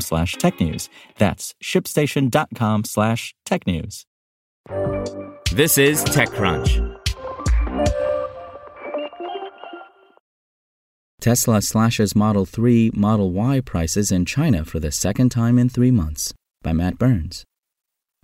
slash technews. That's shipstation.com slash technews. This is TechCrunch. Tesla slashes Model 3, Model Y prices in China for the second time in three months. By Matt Burns.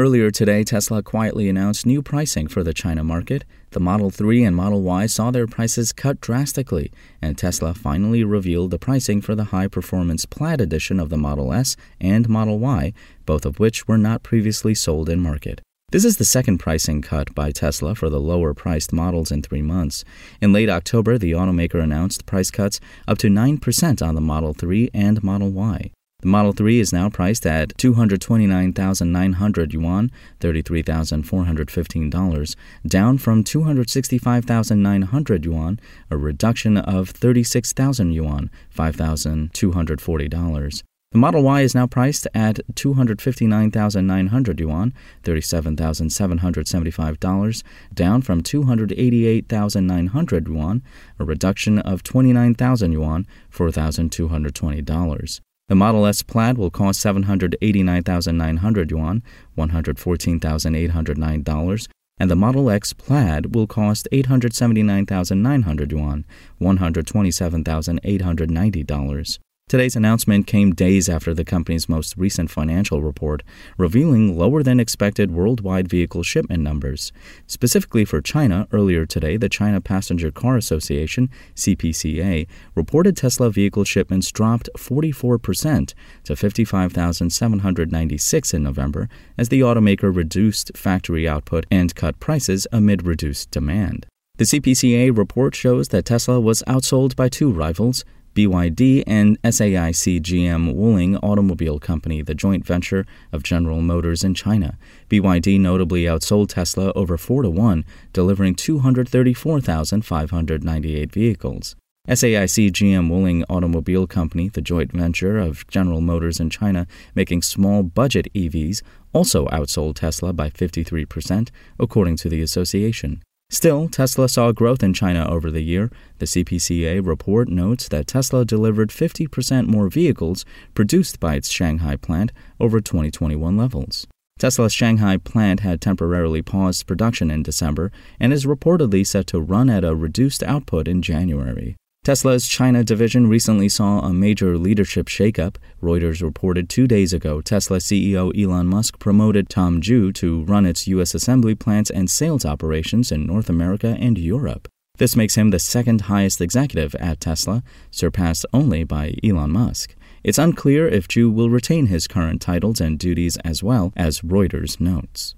Earlier today, Tesla quietly announced new pricing for the China market. The Model 3 and Model Y saw their prices cut drastically, and Tesla finally revealed the pricing for the high performance Plaid edition of the Model S and Model Y, both of which were not previously sold in market. This is the second pricing cut by Tesla for the lower priced models in three months. In late October, the automaker announced price cuts up to 9% on the Model 3 and Model Y. The Model 3 is now priced at 229,900 yuan, $33,415, down from 265,900 yuan, a reduction of 36,000 yuan, $5,240. The Model Y is now priced at 259,900 yuan, $37,775, down from 288,900 yuan, a reduction of 29,000 yuan, $4,220. The Model S Plaid will cost 789,900 yuan, $114,809, and the Model X Plaid will cost 879,900 yuan, $127,890. Today's announcement came days after the company's most recent financial report, revealing lower than expected worldwide vehicle shipment numbers. Specifically for China, earlier today, the China Passenger Car Association, CPCA, reported Tesla vehicle shipments dropped 44% to 55,796 in November as the automaker reduced factory output and cut prices amid reduced demand. The CPCA report shows that Tesla was outsold by two rivals, BYD and SAIC GM Wuling Automobile Company, the joint venture of General Motors in China. BYD notably outsold Tesla over 4 to 1, delivering 234,598 vehicles. SAIC GM Wuling Automobile Company, the joint venture of General Motors in China, making small budget EVs, also outsold Tesla by 53%, according to the association. Still, Tesla saw growth in China over the year. The CPCA report notes that Tesla delivered 50% more vehicles produced by its Shanghai plant over 2021 levels. Tesla's Shanghai plant had temporarily paused production in December and is reportedly set to run at a reduced output in January. Tesla's China division recently saw a major leadership shakeup. Reuters reported two days ago Tesla CEO Elon Musk promoted Tom Zhu to run its U.S. assembly plants and sales operations in North America and Europe. This makes him the second highest executive at Tesla, surpassed only by Elon Musk. It's unclear if Zhu will retain his current titles and duties as well, as Reuters notes.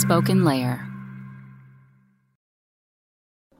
Spoken Layer.